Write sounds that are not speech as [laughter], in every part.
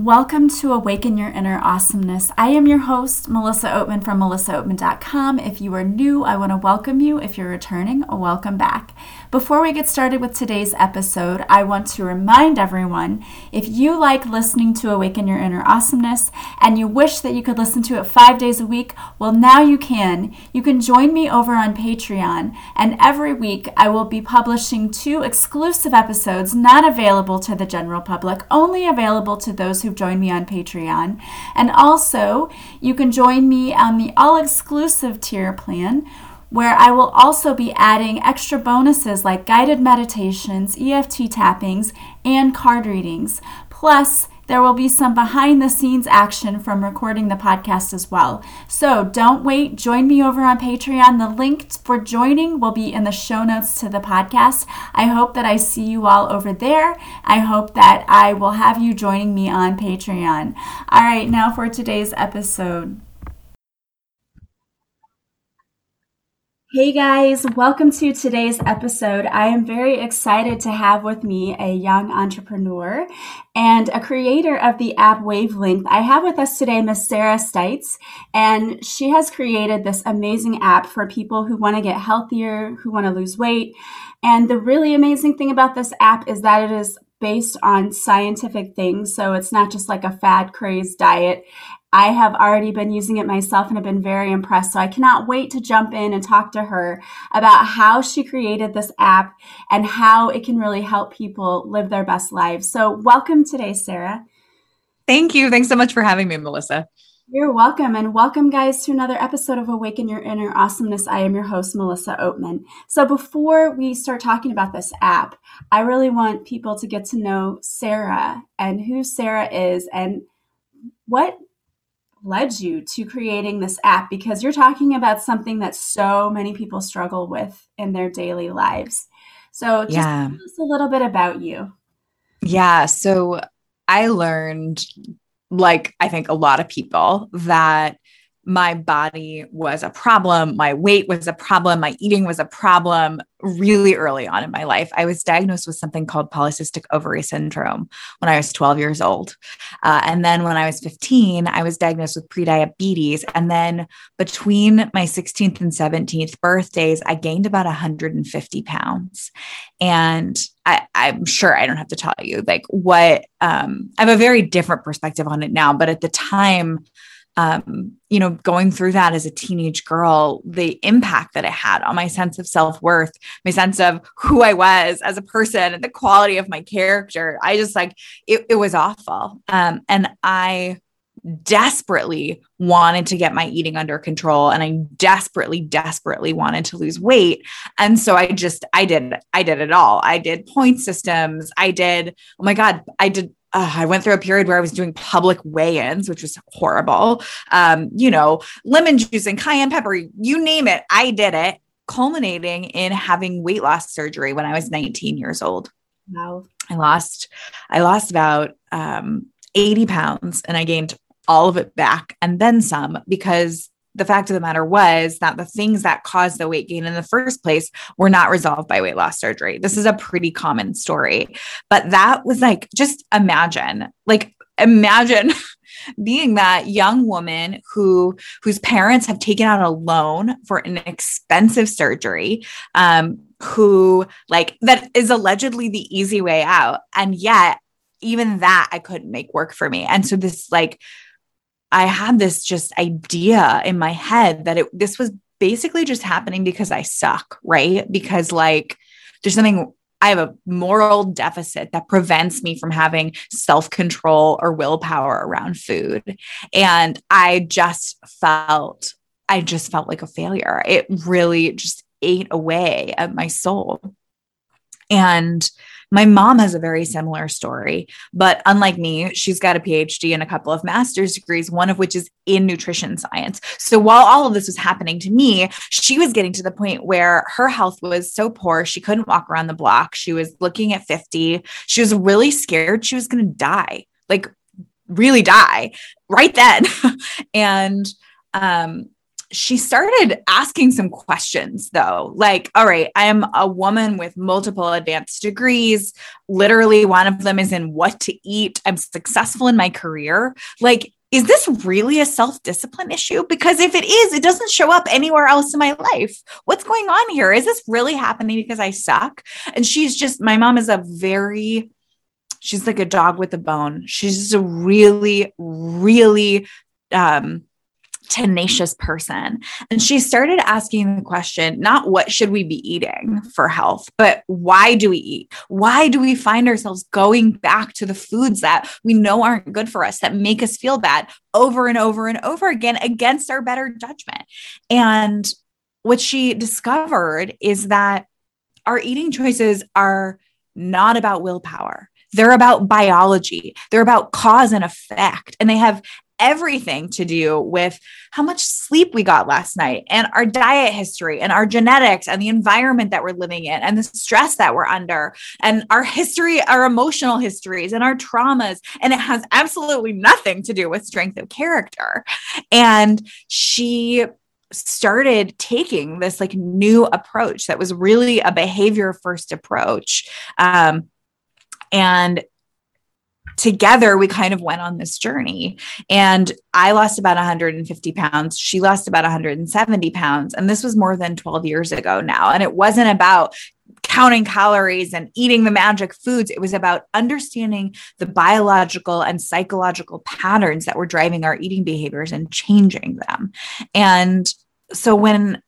Welcome to Awaken Your Inner Awesomeness. I am your host, Melissa Oatman from melissaoatman.com. If you are new, I want to welcome you. If you're returning, welcome back. Before we get started with today's episode, I want to remind everyone if you like listening to Awaken Your Inner Awesomeness and you wish that you could listen to it five days a week, well, now you can. You can join me over on Patreon, and every week I will be publishing two exclusive episodes not available to the general public, only available to those who've joined me on Patreon. And also, you can join me on the all exclusive tier plan where I will also be adding extra bonuses like guided meditations, EFT tappings, and card readings. Plus, there will be some behind the scenes action from recording the podcast as well. So don't wait, join me over on Patreon. The link for joining will be in the show notes to the podcast. I hope that I see you all over there. I hope that I will have you joining me on Patreon. All right, now for today's episode. Hey guys, welcome to today's episode. I am very excited to have with me a young entrepreneur and a creator of the app Wavelength. I have with us today Miss Sarah Stites, and she has created this amazing app for people who want to get healthier, who want to lose weight. And the really amazing thing about this app is that it is based on scientific things. So it's not just like a fad craze diet. I have already been using it myself and have been very impressed. So I cannot wait to jump in and talk to her about how she created this app and how it can really help people live their best lives. So, welcome today, Sarah. Thank you. Thanks so much for having me, Melissa. You're welcome, and welcome, guys, to another episode of Awaken Your Inner Awesomeness. I am your host, Melissa Oatman. So, before we start talking about this app, I really want people to get to know Sarah and who Sarah is and what led you to creating this app because you're talking about something that so many people struggle with in their daily lives. So, just yeah. tell us a little bit about you. Yeah. So, I learned, like I think a lot of people, that my body was a problem. My weight was a problem. My eating was a problem really early on in my life. I was diagnosed with something called polycystic ovary syndrome when I was 12 years old. Uh, and then when I was 15, I was diagnosed with prediabetes. And then between my 16th and 17th birthdays, I gained about 150 pounds. And I, am sure I don't have to tell you like what um, I have a very different perspective on it now, but at the time, um, you know, going through that as a teenage girl, the impact that it had on my sense of self worth, my sense of who I was as a person, and the quality of my character. I just like it, it was awful. Um, and I desperately wanted to get my eating under control and I desperately desperately wanted to lose weight and so I just I did I did it all I did point systems I did oh my god I did uh, I went through a period where I was doing public weigh-ins, which was horrible. Um, you know, lemon juice and cayenne pepper, you name it, I did it, culminating in having weight loss surgery when I was 19 years old. Wow. I lost, I lost about um, 80 pounds and I gained all of it back and then some because the fact of the matter was that the things that caused the weight gain in the first place were not resolved by weight loss surgery. This is a pretty common story. But that was like, just imagine, like, imagine [laughs] being that young woman who whose parents have taken out a loan for an expensive surgery um who like that is allegedly the easy way out and yet even that I couldn't make work for me and so this like I had this just idea in my head that it this was basically just happening because I suck, right? Because like there's something I have a moral deficit that prevents me from having self control or willpower around food. And I just felt, I just felt like a failure. It really just ate away at my soul. And my mom has a very similar story, but unlike me, she's got a PhD and a couple of master's degrees, one of which is in nutrition science. So while all of this was happening to me, she was getting to the point where her health was so poor, she couldn't walk around the block. She was looking at 50. She was really scared she was going to die, like really die right then. [laughs] and um, she started asking some questions though like all right i am a woman with multiple advanced degrees literally one of them is in what to eat i'm successful in my career like is this really a self discipline issue? Because if it is, it doesn't show up anywhere else in my life. What's going on here? Is this really happening because I suck? And she's just, my mom is a very, she's like a dog with a bone. She's just a really, really, um, tenacious person. And she started asking the question not what should we be eating for health, but why do we eat? Why do we find ourselves going back to the foods that we know aren't good for us, that make us feel bad over and over and over again against our better judgment? And what she discovered is that our eating choices are not about willpower. They're about biology. They're about cause and effect. And they have everything to do with how much sleep we got last night and our diet history and our genetics and the environment that we're living in and the stress that we're under and our history, our emotional histories and our traumas. And it has absolutely nothing to do with strength of character. And she started taking this like new approach that was really a behavior first approach um, and together we kind of went on this journey. And i lost about 150 pounds. She lost about 170 pounds. And this was more than 12 years ago now. And it wasn't about counting calories and eating the magic foods. It was about understanding the biological and psychological patterns that were driving our eating behaviors and changing them. And so when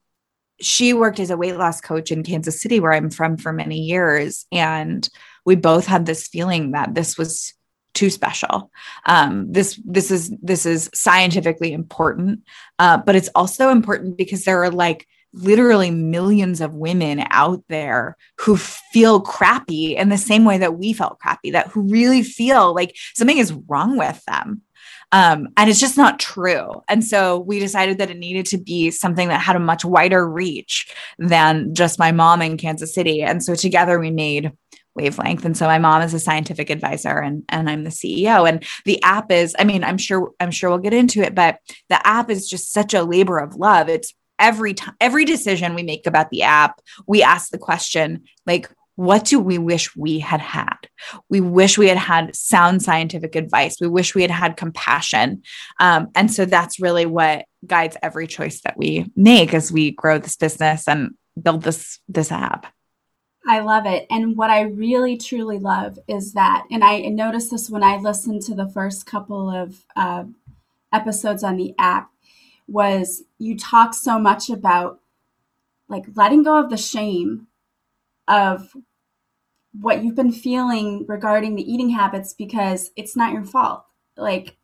she worked as a weight loss coach in Kansas City, where I'm from for many years. And we both had this feeling that this was too special. Um, this this is this is scientifically important, uh, but it's also important because there are like literally millions of women out there who feel crappy in the same way that we felt crappy, that who really feel like something is wrong with them. Um, and it's just not true. And so we decided that it needed to be something that had a much wider reach than just my mom in Kansas City. And so together we made wavelength. And so my mom is a scientific advisor and and I'm the CEO and the app is I mean I'm sure I'm sure we'll get into it but the app is just such a labor of love. It's every time every decision we make about the app we ask the question like what do we wish we had had? We wish we had had sound scientific advice. We wish we had had compassion. Um, and so that's really what guides every choice that we make as we grow this business and build this this app I love it. And what I really truly love is that, and I noticed this when I listened to the first couple of uh, episodes on the app, was you talk so much about like letting go of the shame of what you've been feeling regarding the eating habits because it's not your fault. Like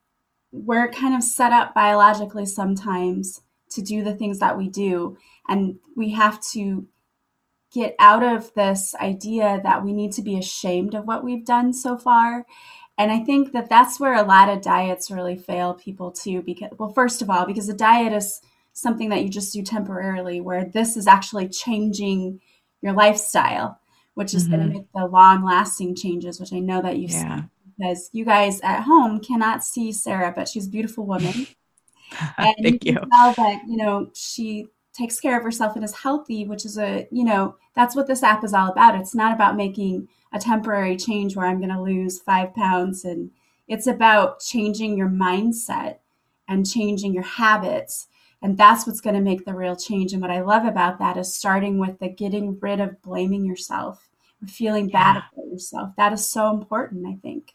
we're kind of set up biologically sometimes to do the things that we do, and we have to get out of this idea that we need to be ashamed of what we've done so far. And I think that that's where a lot of diets really fail people too. Because, well, first of all, because a diet is something that you just do temporarily, where this is actually changing your lifestyle, which is mm-hmm. going to make the long lasting changes, which I know that you've yeah. seen. Because you guys at home cannot see Sarah, but she's a beautiful woman. [laughs] and Thank you. you tell that, you know, she takes care of herself and is healthy, which is a, you know, that's what this app is all about. It's not about making a temporary change where I'm going to lose five pounds. And it's about changing your mindset and changing your habits. And that's what's going to make the real change. And what I love about that is starting with the getting rid of blaming yourself or feeling bad about yourself. That is so important, I think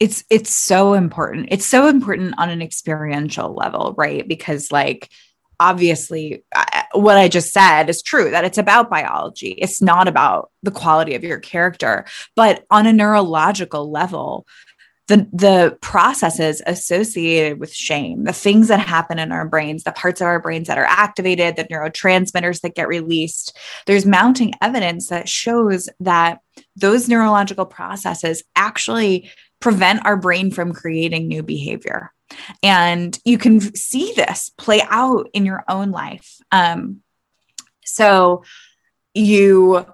it's it's so important it's so important on an experiential level right because like obviously what I just said is true that it's about biology. It's not about the quality of your character, but on a neurological level, the the processes associated with shame, the things that happen in our brains, the parts of our brains that are activated, the neurotransmitters that get released, there's mounting evidence that shows that those neurological processes actually prevent our brain from creating new behavior. And you can see this play out in your own life. Um, so you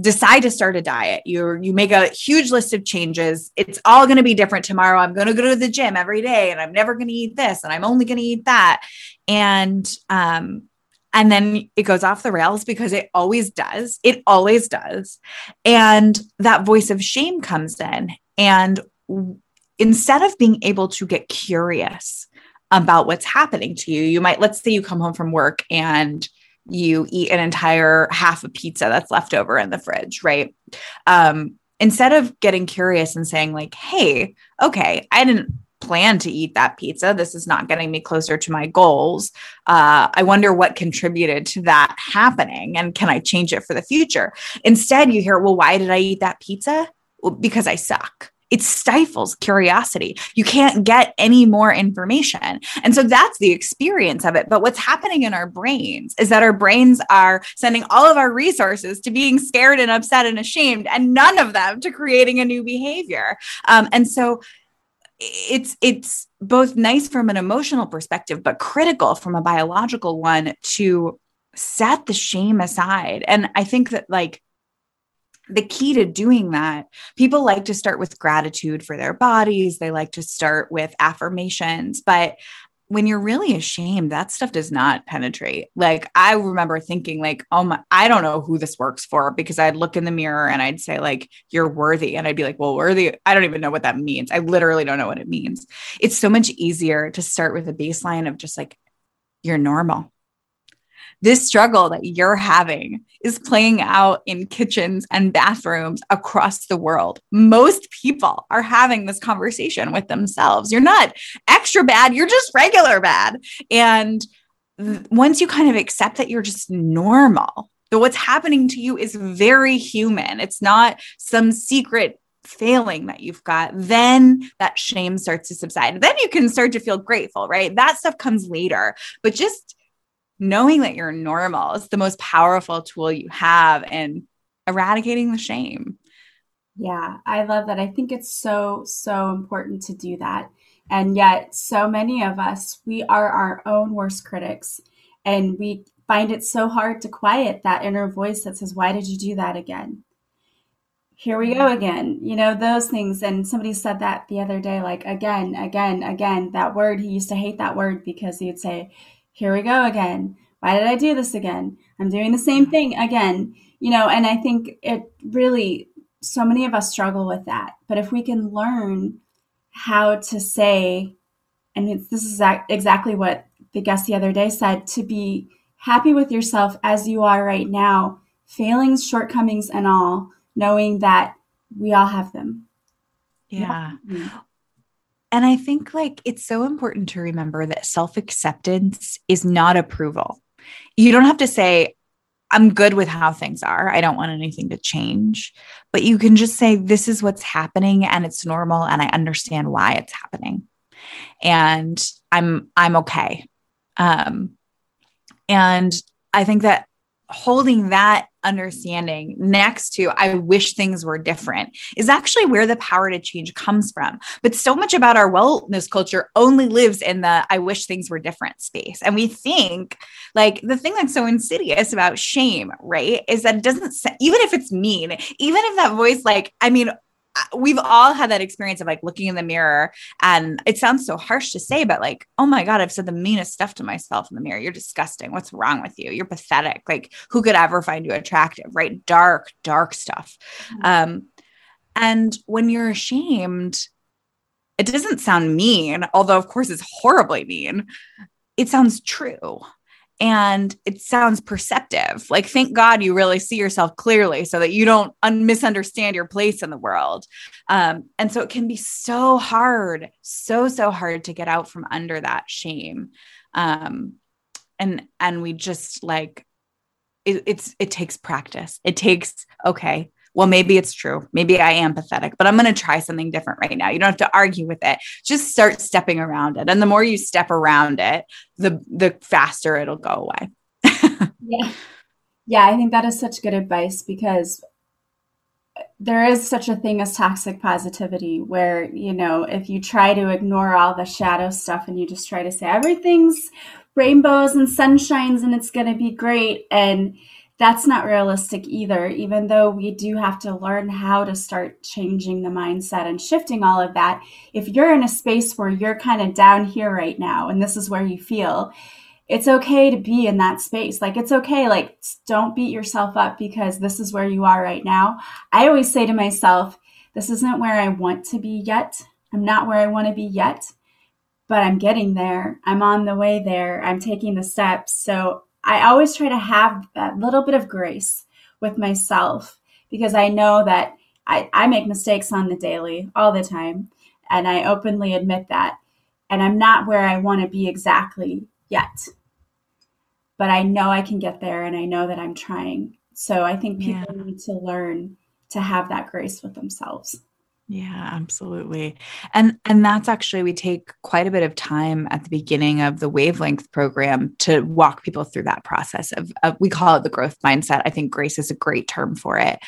decide to start a diet. You you make a huge list of changes. It's all going to be different tomorrow. I'm going to go to the gym every day and I'm never going to eat this and I'm only going to eat that. And um and then it goes off the rails because it always does. It always does. And that voice of shame comes in and instead of being able to get curious about what's happening to you, you might let's say you come home from work and you eat an entire half a pizza that's left over in the fridge, right? Um, instead of getting curious and saying, like, hey, okay, I didn't plan to eat that pizza. This is not getting me closer to my goals. Uh, I wonder what contributed to that happening and can I change it for the future? Instead, you hear, well, why did I eat that pizza? Well, because I suck it stifles curiosity. You can't get any more information. And so that's the experience of it. But what's happening in our brains is that our brains are sending all of our resources to being scared and upset and ashamed, and none of them to creating a new behavior. Um, and so it's it's both nice from an emotional perspective but critical from a biological one to set the shame aside and i think that like the key to doing that, people like to start with gratitude for their bodies. They like to start with affirmations. But when you're really ashamed, that stuff does not penetrate. Like I remember thinking, like, oh my, I don't know who this works for because I'd look in the mirror and I'd say, like, you're worthy. And I'd be like, well, worthy, I don't even know what that means. I literally don't know what it means. It's so much easier to start with a baseline of just like, you're normal this struggle that you're having is playing out in kitchens and bathrooms across the world. Most people are having this conversation with themselves. You're not extra bad, you're just regular bad. And once you kind of accept that you're just normal, that what's happening to you is very human, it's not some secret failing that you've got, then that shame starts to subside. Then you can start to feel grateful, right? That stuff comes later. But just knowing that you're normal is the most powerful tool you have in eradicating the shame. Yeah, I love that. I think it's so, so important to do that. And yet, so many of us, we are our own worst critics. And we find it so hard to quiet that inner voice that says, Why did you do that again? Here we go again. You know, those things. And somebody said that the other day, like, again, again, again, that word. He used to hate that word because he'd say, here we go again. Why did I do this again? I'm doing the same thing again. You know, and I think it really, so many of us struggle with that. But if we can learn how to say, and this is exactly what the guest the other day said to be happy with yourself as you are right now, failings, shortcomings, and all, knowing that we all have them. Yeah. yeah. Mm. And I think like it's so important to remember that self acceptance is not approval. You don't have to say, I'm good with how things are. I don't want anything to change. But you can just say, this is what's happening and it's normal and I understand why it's happening. And I'm I'm okay. Um, and I think that holding that understanding next to I wish things were different is actually where the power to change comes from. But so much about our wellness culture only lives in the I wish things were different space. And we think like the thing that's so insidious about shame, right, is that it doesn't, even if it's mean, even if that voice, like, I mean, we've all had that experience of like looking in the mirror and it sounds so harsh to say but like oh my god i've said the meanest stuff to myself in the mirror. You're disgusting. What's wrong with you? You're pathetic. Like who could ever find you attractive right? Dark dark stuff. Mm-hmm. um and when you're ashamed it doesn't sound mean although of course it's horribly mean. It sounds true and it sounds perceptive. Like, thank God you really see yourself clearly so that you don't un- misunderstand your place in the world. Um, and so it can be so hard, so, so hard to get out from under that shame. Um, and, and we just like, it, it's, it takes practice. It takes, okay, well, maybe it's true. Maybe I am pathetic, but I'm going to try something different right now. You don't have to argue with it. Just start stepping around it. And the more you step around it, the the faster it'll go away. [laughs] yeah. Yeah, I think that is such good advice because there is such a thing as toxic positivity where, you know, if you try to ignore all the shadow stuff and you just try to say everything's rainbows and sunshines and it's going to be great and that's not realistic either, even though we do have to learn how to start changing the mindset and shifting all of that. If you're in a space where you're kind of down here right now and this is where you feel, it's okay to be in that space. Like, it's okay. Like, don't beat yourself up because this is where you are right now. I always say to myself, this isn't where I want to be yet. I'm not where I want to be yet, but I'm getting there. I'm on the way there. I'm taking the steps. So I always try to have that little bit of grace with myself because I know that I, I make mistakes on the daily all the time. And I openly admit that. And I'm not where I want to be exactly yet but I know I can get there and I know that I'm trying. So I think people yeah. need to learn to have that grace with themselves. Yeah, absolutely. And and that's actually we take quite a bit of time at the beginning of the wavelength program to walk people through that process of, of we call it the growth mindset. I think grace is a great term for it.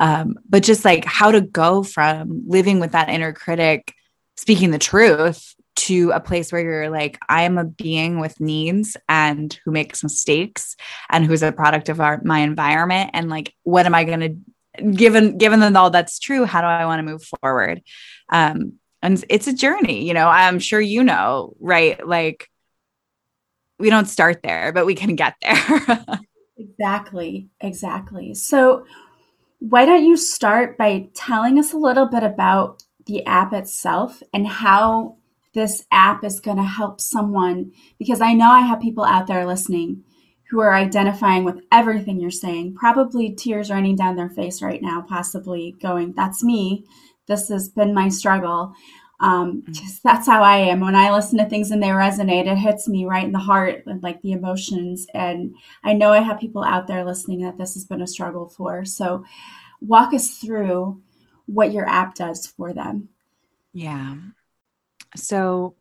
Um, but just like how to go from living with that inner critic speaking the truth to a place where you're like, I am a being with needs and who makes mistakes and who's a product of our, my environment. And like, what am I going to, given, given that all that's true, how do I want to move forward? Um, and it's a journey, you know, I'm sure you know, right? Like, we don't start there, but we can get there. [laughs] exactly. Exactly. So, why don't you start by telling us a little bit about the app itself and how this app is going to help someone because I know I have people out there listening who are identifying with everything you're saying, probably tears running down their face right now, possibly going, That's me. This has been my struggle. Um, mm-hmm. that's how I am. When I listen to things and they resonate, it hits me right in the heart, like the emotions. And I know I have people out there listening that this has been a struggle for. So, walk us through what your app does for them. Yeah. So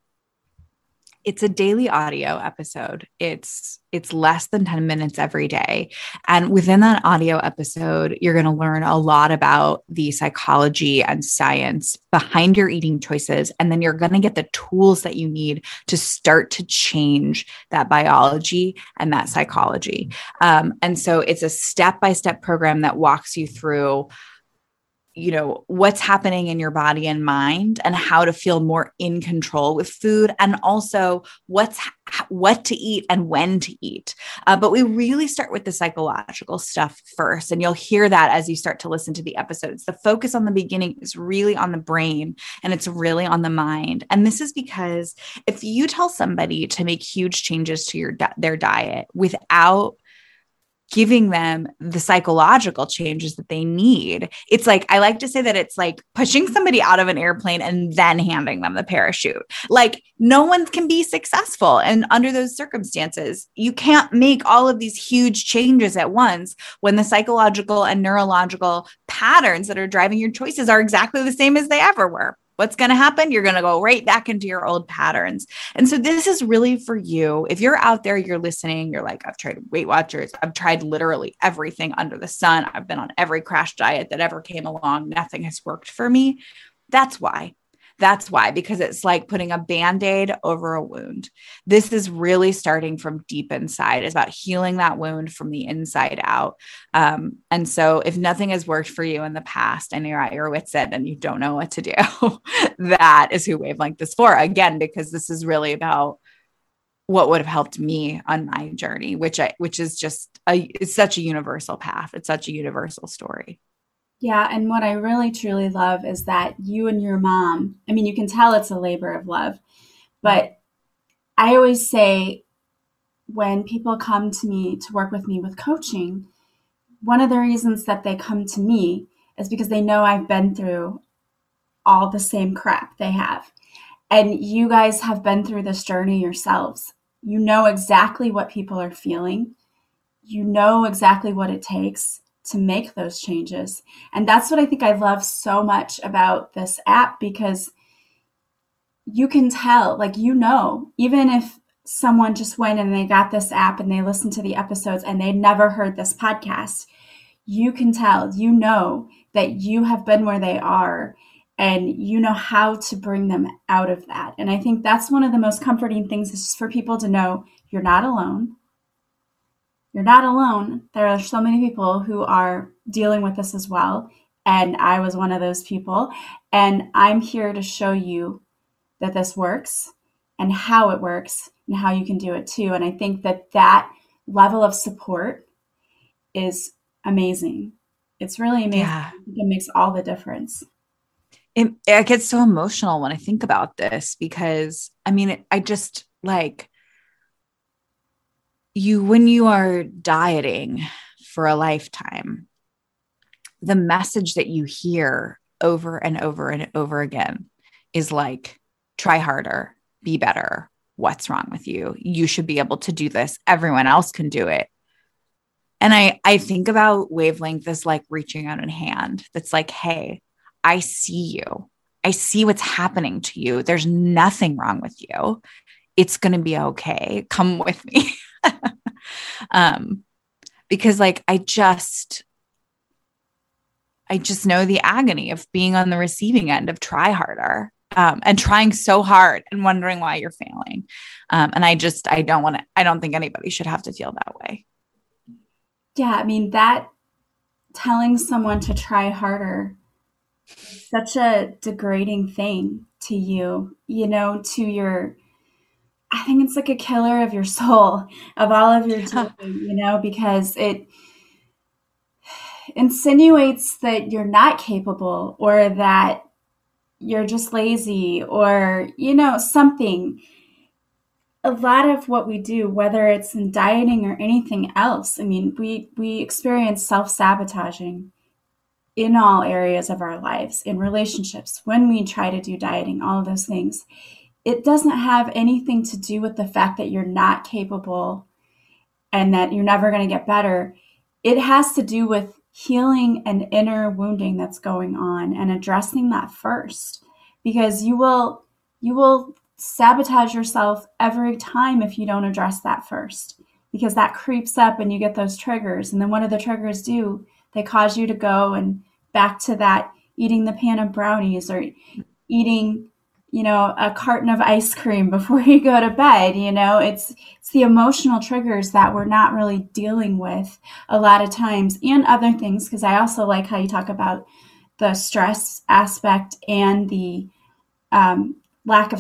it's a daily audio episode. It's it's less than 10 minutes every day. And within that audio episode, you're going to learn a lot about the psychology and science behind your eating choices and then you're going to get the tools that you need to start to change that biology and that psychology. Um, and so it's a step-by-step program that walks you through you know what's happening in your body and mind and how to feel more in control with food and also what's what to eat and when to eat. Uh, but we really start with the psychological stuff first and you'll hear that as you start to listen to the episodes. The focus on the beginning is really on the brain and it's really on the mind. And this is because if you tell somebody to make huge changes to your their diet without giving them the psychological changes that they need. It's like, I like to say that it's like pushing somebody out of an airplane and then handing them the parachute. Like, no one can be successful. And under those circumstances, you can't make all of these huge changes at once when the psychological and neurological patterns that are driving your choices are exactly the same as they ever were what's going to happen? You're going to go right back into your old patterns. And so this is really for you. If you're out there, you're listening, you're like, I've tried Weight Watchers, I've tried literally everything under the sun. I've been on every crash diet that ever came along. Nothing has worked for me. That's why. That's why, because it's like putting a band aid over a wound. This is really starting from deep inside. It's about healing that wound from the inside out. Um, and so, if nothing has worked for you in the past and you're at your wits' end and you don't know what to do, [laughs] that is who Wavelength is for. Again, because this is really about what would have helped me on my journey, which I, which is just a, it's such a universal path. It's such a universal story. Yeah, and what I really truly love is that you and your mom, I mean, you can tell it's a labor of love, but I always say when people come to me to work with me with coaching, one of the reasons that they come to me is because they know I've been through all the same crap they have. And you guys have been through this journey yourselves. You know exactly what people are feeling. You know exactly what it takes to make those changes. And that's what I think I love so much about this app because you can tell, like, you know, even if someone just went and they got this app and they listened to the episodes and they never heard this podcast, you can tell, you know, that you have been where they are and you know how to bring them out of that. And I think that's one of the most comforting things is for people to know you're not alone you're not alone. There are so many people who are dealing with this as well. And I was one of those people. And I'm here to show you that this works and how it works and how you can do it too. And I think that that level of support is amazing. It's really amazing. Yeah. It makes all the difference. It, it gets so emotional when I think about this because I mean, I just like you, when you are dieting for a lifetime, the message that you hear over and over and over again is like, try harder, be better. What's wrong with you? You should be able to do this. Everyone else can do it. And I, I think about wavelength as like reaching out a hand that's like, hey, I see you. I see what's happening to you. There's nothing wrong with you. It's going to be okay. Come with me. [laughs] [laughs] um, because like I just, I just know the agony of being on the receiving end of try harder um, and trying so hard and wondering why you're failing. Um, and I just, I don't want to, I don't think anybody should have to feel that way. Yeah. I mean, that telling someone to try harder, such a degrading thing to you, you know, to your, I think it's like a killer of your soul, of all of your [laughs] yeah. you know, because it insinuates that you're not capable or that you're just lazy or, you know, something. A lot of what we do, whether it's in dieting or anything else, I mean, we, we experience self sabotaging in all areas of our lives, in relationships, when we try to do dieting, all of those things it doesn't have anything to do with the fact that you're not capable and that you're never going to get better. It has to do with healing an inner wounding that's going on and addressing that first. Because you will you will sabotage yourself every time if you don't address that first. Because that creeps up and you get those triggers. And then what do the triggers do? They cause you to go and back to that eating the pan of brownies or eating you know a carton of ice cream before [laughs] you go to bed you know? It's it's the emotional triggers that we're not really dealing with a lot of times and other things because i also like how you talk about the stress aspect and the um, lack of